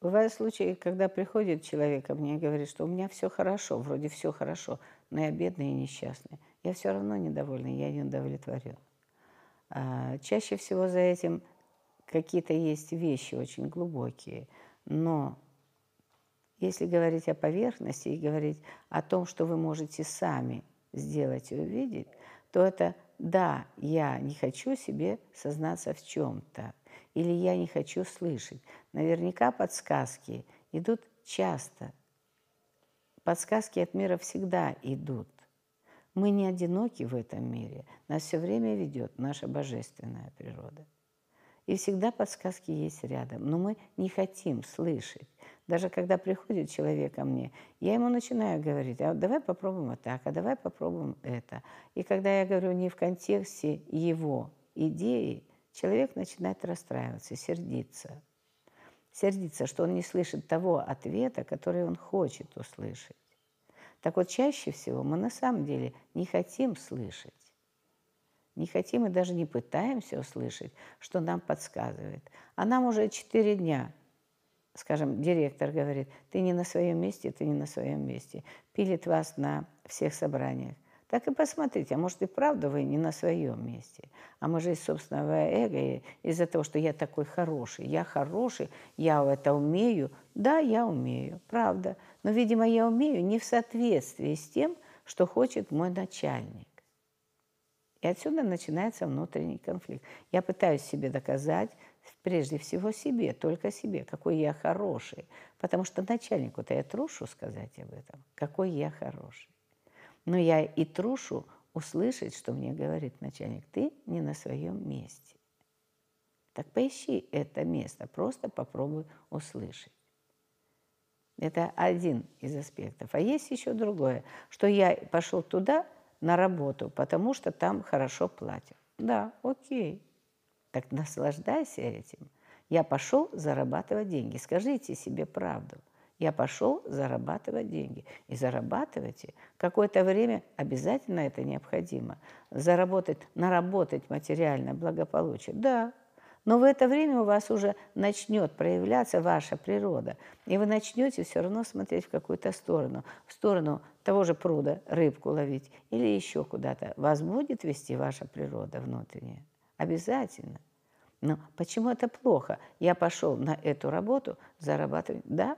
Бывают случаи, когда приходит человек ко мне и говорит, что у меня все хорошо, вроде все хорошо, но я бедный и несчастный. Я все равно недовольна, я не удовлетворен. А, чаще всего за этим какие-то есть вещи очень глубокие, но если говорить о поверхности и говорить о том, что вы можете сами сделать и увидеть, то это да, я не хочу себе сознаться в чем-то, или я не хочу слышать. Наверняка подсказки идут часто. Подсказки от мира всегда идут. Мы не одиноки в этом мире. Нас все время ведет наша божественная природа. И всегда подсказки есть рядом, но мы не хотим слышать. Даже когда приходит человек ко мне, я ему начинаю говорить, а давай попробуем вот так, а давай попробуем это. И когда я говорю не в контексте его идеи, человек начинает расстраиваться, сердиться. Сердиться, что он не слышит того ответа, который он хочет услышать. Так вот, чаще всего мы на самом деле не хотим слышать. Не хотим и даже не пытаемся услышать, что нам подсказывает. А нам уже четыре дня, скажем, директор говорит, ты не на своем месте, ты не на своем месте. Пилит вас на всех собраниях. Так и посмотрите, а может и правда вы не на своем месте. А мы же из собственного эго, из-за того, что я такой хороший, я хороший, я это умею. Да, я умею, правда. Но, видимо, я умею не в соответствии с тем, что хочет мой начальник. И отсюда начинается внутренний конфликт. Я пытаюсь себе доказать, прежде всего себе, только себе, какой я хороший. Потому что начальнику-то я трушу сказать об этом, какой я хороший. Но я и трушу услышать, что мне говорит начальник, ты не на своем месте. Так поищи это место, просто попробуй услышать. Это один из аспектов. А есть еще другое, что я пошел туда на работу, потому что там хорошо платят. Да, окей. Так наслаждайся этим. Я пошел зарабатывать деньги. Скажите себе правду. Я пошел зарабатывать деньги. И зарабатывайте. Какое-то время обязательно это необходимо. Заработать, наработать материальное благополучие. Да, но в это время у вас уже начнет проявляться ваша природа. И вы начнете все равно смотреть в какую-то сторону. В сторону того же пруда рыбку ловить или еще куда-то. Вас будет вести ваша природа внутренняя. Обязательно. Но почему это плохо? Я пошел на эту работу зарабатывать. Да,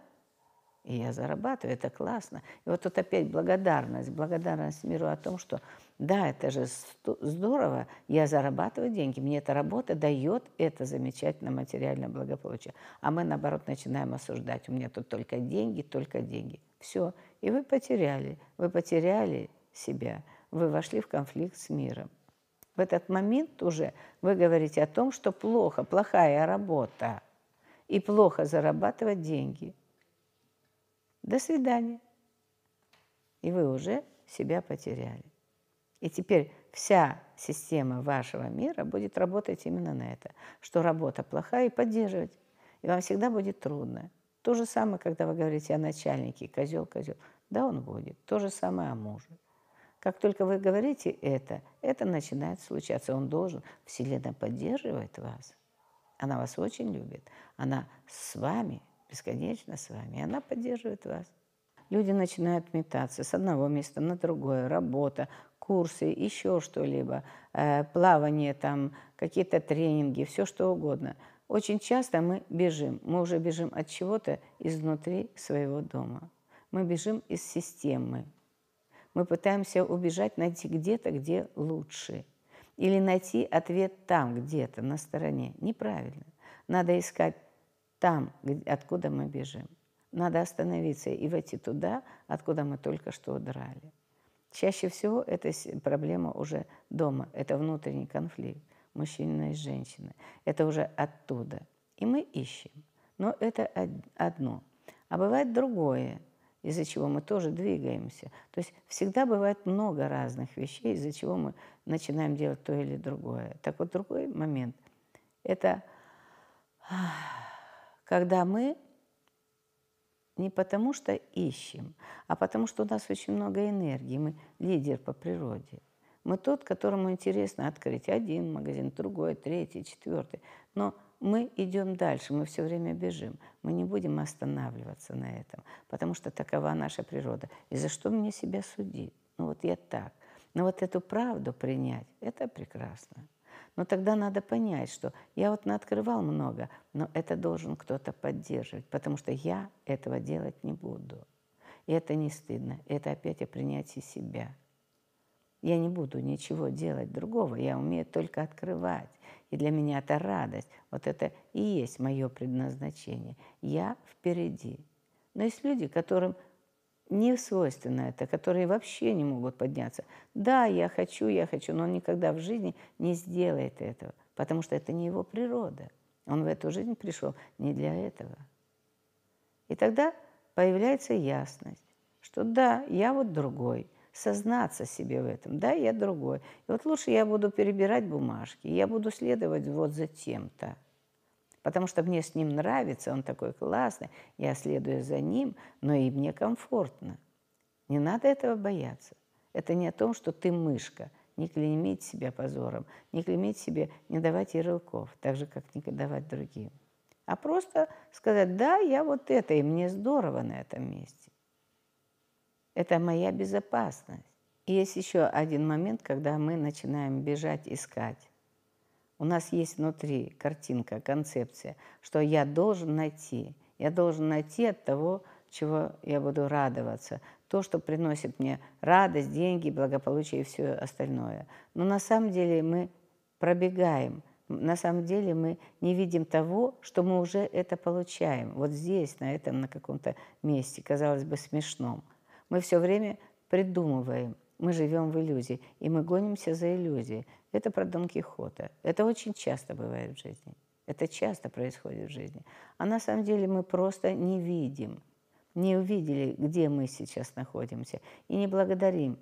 и я зарабатываю, это классно. И вот тут опять благодарность, благодарность миру о том, что да, это же здорово, я зарабатываю деньги, мне эта работа дает это замечательное материальное благополучие. А мы, наоборот, начинаем осуждать, у меня тут только деньги, только деньги. Все, и вы потеряли, вы потеряли себя, вы вошли в конфликт с миром. В этот момент уже вы говорите о том, что плохо, плохая работа и плохо зарабатывать деньги – до свидания. И вы уже себя потеряли. И теперь вся система вашего мира будет работать именно на это, что работа плохая и поддерживать. И вам всегда будет трудно. То же самое, когда вы говорите о начальнике, козел, козел. Да, он будет. То же самое о муже. Как только вы говорите это, это начинает случаться. Он должен. Вселенная поддерживает вас. Она вас очень любит. Она с вами – бесконечно с вами, она поддерживает вас. Люди начинают метаться с одного места на другое, работа, курсы, еще что-либо, э, плавание, там, какие-то тренинги, все что угодно. Очень часто мы бежим, мы уже бежим от чего-то изнутри своего дома. Мы бежим из системы. Мы пытаемся убежать, найти где-то, где лучше. Или найти ответ там, где-то, на стороне. Неправильно. Надо искать там, откуда мы бежим. Надо остановиться и войти туда, откуда мы только что удрали. Чаще всего это проблема уже дома, это внутренний конфликт мужчины и женщины. Это уже оттуда. И мы ищем. Но это одно. А бывает другое, из-за чего мы тоже двигаемся. То есть всегда бывает много разных вещей, из-за чего мы начинаем делать то или другое. Так вот, другой момент – это когда мы не потому что ищем, а потому что у нас очень много энергии, мы лидер по природе. Мы тот, которому интересно открыть один магазин, другой, третий, четвертый. Но мы идем дальше, мы все время бежим. Мы не будем останавливаться на этом, потому что такова наша природа. И за что мне себя судить? Ну вот я так. Но вот эту правду принять, это прекрасно. Но тогда надо понять, что я вот открывал много, но это должен кто-то поддерживать, потому что я этого делать не буду. И это не стыдно, это опять о принятии себя. Я не буду ничего делать другого, я умею только открывать. И для меня это радость. Вот это и есть мое предназначение. Я впереди. Но есть люди, которым не свойственно это, которые вообще не могут подняться. Да, я хочу, я хочу, но он никогда в жизни не сделает этого, потому что это не его природа. Он в эту жизнь пришел не для этого. И тогда появляется ясность, что да, я вот другой, сознаться себе в этом, да, я другой. И вот лучше я буду перебирать бумажки, я буду следовать вот за тем-то потому что мне с ним нравится, он такой классный, я следую за ним, но и мне комфортно. Не надо этого бояться. Это не о том, что ты мышка, не клеймить себя позором, не клеймить себе, не давать ярлыков, так же, как не давать другим. А просто сказать, да, я вот это, и мне здорово на этом месте. Это моя безопасность. И есть еще один момент, когда мы начинаем бежать, искать. У нас есть внутри картинка, концепция, что я должен найти. Я должен найти от того, чего я буду радоваться. То, что приносит мне радость, деньги, благополучие и все остальное. Но на самом деле мы пробегаем. На самом деле мы не видим того, что мы уже это получаем. Вот здесь, на этом, на каком-то месте, казалось бы, смешном. Мы все время придумываем, мы живем в иллюзии, и мы гонимся за иллюзией. Это про Дон Кихота. Это очень часто бывает в жизни. Это часто происходит в жизни. А на самом деле мы просто не видим, не увидели, где мы сейчас находимся, и не благодарим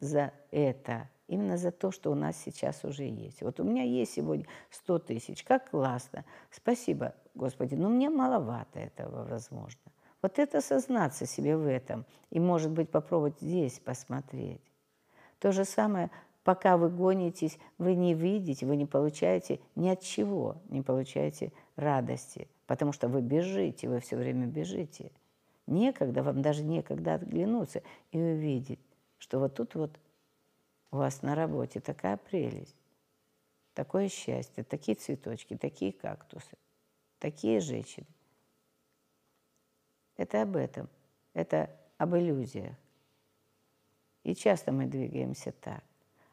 за это, именно за то, что у нас сейчас уже есть. Вот у меня есть сегодня 100 тысяч, как классно. Спасибо, Господи, но мне маловато этого, возможно. Вот это сознаться себе в этом и, может быть, попробовать здесь посмотреть. То же самое, пока вы гонитесь, вы не видите, вы не получаете ни от чего, не получаете радости, потому что вы бежите, вы все время бежите. Некогда, вам даже некогда отглянуться и увидеть, что вот тут вот у вас на работе такая прелесть, такое счастье, такие цветочки, такие кактусы, такие женщины. Это об этом, это об иллюзиях. И часто мы двигаемся так.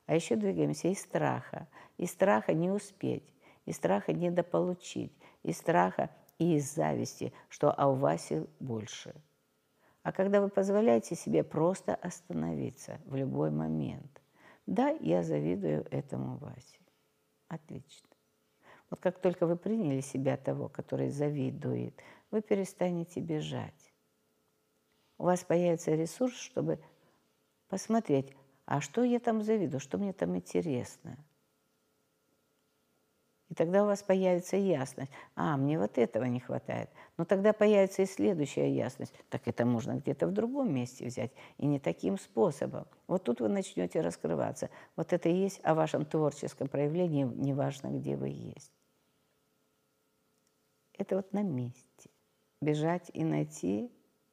А еще двигаемся из страха. Из страха не успеть, из страха недополучить, из страха и из зависти, что а у Васи больше. А когда вы позволяете себе просто остановиться в любой момент. Да, я завидую этому Васе. Отлично. Вот как только вы приняли себя того, который завидует, вы перестанете бежать. У вас появится ресурс, чтобы посмотреть, а что я там завидую, что мне там интересно. И тогда у вас появится ясность. А, мне вот этого не хватает. Но тогда появится и следующая ясность. Так это можно где-то в другом месте взять. И не таким способом. Вот тут вы начнете раскрываться. Вот это и есть о вашем творческом проявлении, неважно, где вы есть. Это вот на месте. Бежать и найти,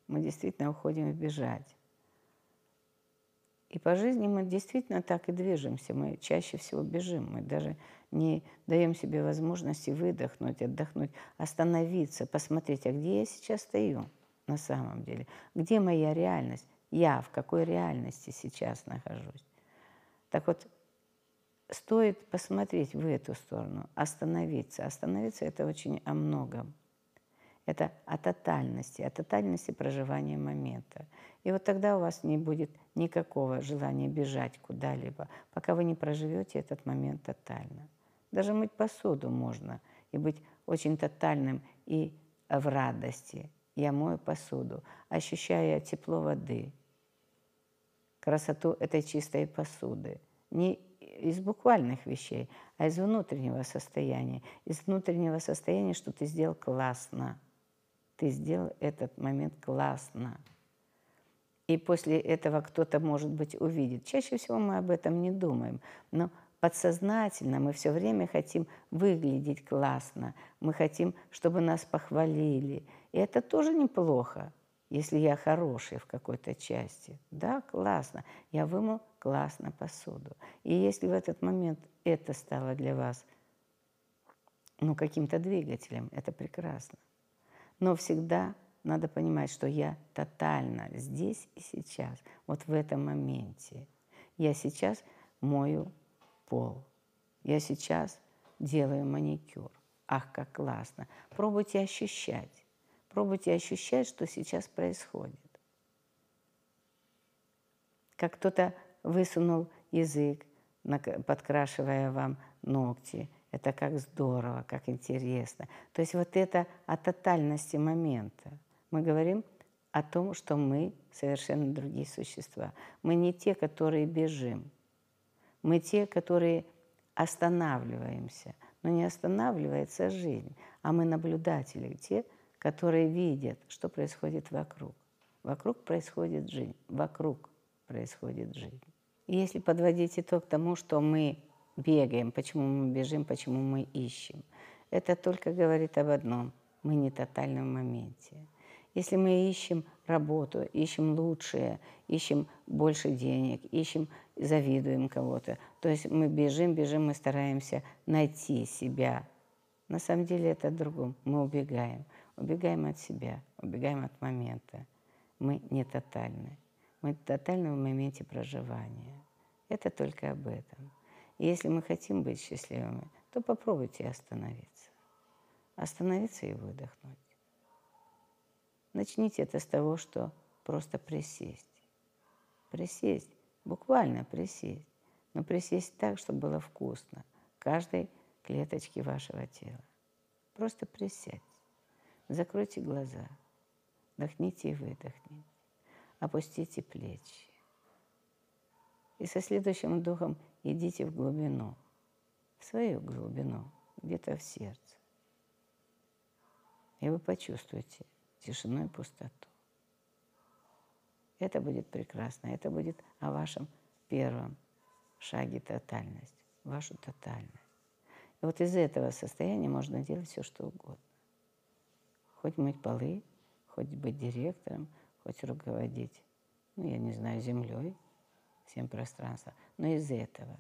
мы действительно уходим в бежать. И по жизни мы действительно так и движемся. Мы чаще всего бежим. Мы даже не даем себе возможности выдохнуть, отдохнуть, остановиться, посмотреть, а где я сейчас стою на самом деле? Где моя реальность? Я в какой реальности сейчас нахожусь? Так вот, стоит посмотреть в эту сторону, остановиться. Остановиться – это очень о многом. Это о тотальности, о тотальности проживания момента. И вот тогда у вас не будет никакого желания бежать куда-либо, пока вы не проживете этот момент тотально. Даже мыть посуду можно и быть очень тотальным и в радости. Я мою посуду, ощущая тепло воды, красоту этой чистой посуды. Не из буквальных вещей, а из внутреннего состояния. Из внутреннего состояния, что ты сделал классно – ты сделал этот момент классно. И после этого кто-то, может быть, увидит. Чаще всего мы об этом не думаем. Но подсознательно мы все время хотим выглядеть классно. Мы хотим, чтобы нас похвалили. И это тоже неплохо, если я хороший в какой-то части. Да, классно. Я вымыл классно посуду. И если в этот момент это стало для вас ну, каким-то двигателем, это прекрасно. Но всегда надо понимать, что я тотально здесь и сейчас, вот в этом моменте. Я сейчас мою пол. Я сейчас делаю маникюр. Ах, как классно. Пробуйте ощущать. Пробуйте ощущать, что сейчас происходит. Как кто-то высунул язык, подкрашивая вам ногти. Это как здорово, как интересно. То есть вот это о тотальности момента – мы говорим о том, что мы совершенно другие существа. Мы не те, которые бежим. Мы те, которые останавливаемся. Но не останавливается жизнь, а мы наблюдатели, те, которые видят, что происходит вокруг. Вокруг происходит жизнь, вокруг происходит жизнь. И если подводить итог тому, что мы бегаем, почему мы бежим, почему мы ищем, это только говорит об одном – мы не тотально в моменте. Если мы ищем работу, ищем лучшее, ищем больше денег, ищем, завидуем кого-то, то есть мы бежим, бежим, мы стараемся найти себя. На самом деле это другом. Мы убегаем. Убегаем от себя, убегаем от момента. Мы не тотальны. Мы тотальны в моменте проживания. Это только об этом. И если мы хотим быть счастливыми, то попробуйте остановиться. Остановиться и выдохнуть. Начните это с того, что просто присесть. Присесть, буквально присесть. Но присесть так, чтобы было вкусно каждой клеточке вашего тела. Просто присядьте. Закройте глаза. Вдохните и выдохните. Опустите плечи. И со следующим вдохом идите в глубину, в свою глубину, где-то в сердце. И вы почувствуете, тишину и пустоту. Это будет прекрасно. Это будет о вашем первом шаге тотальность, вашу тотальность. И вот из этого состояния можно делать все, что угодно. Хоть мыть полы, хоть быть директором, хоть руководить, ну, я не знаю, землей, всем пространством. Но из этого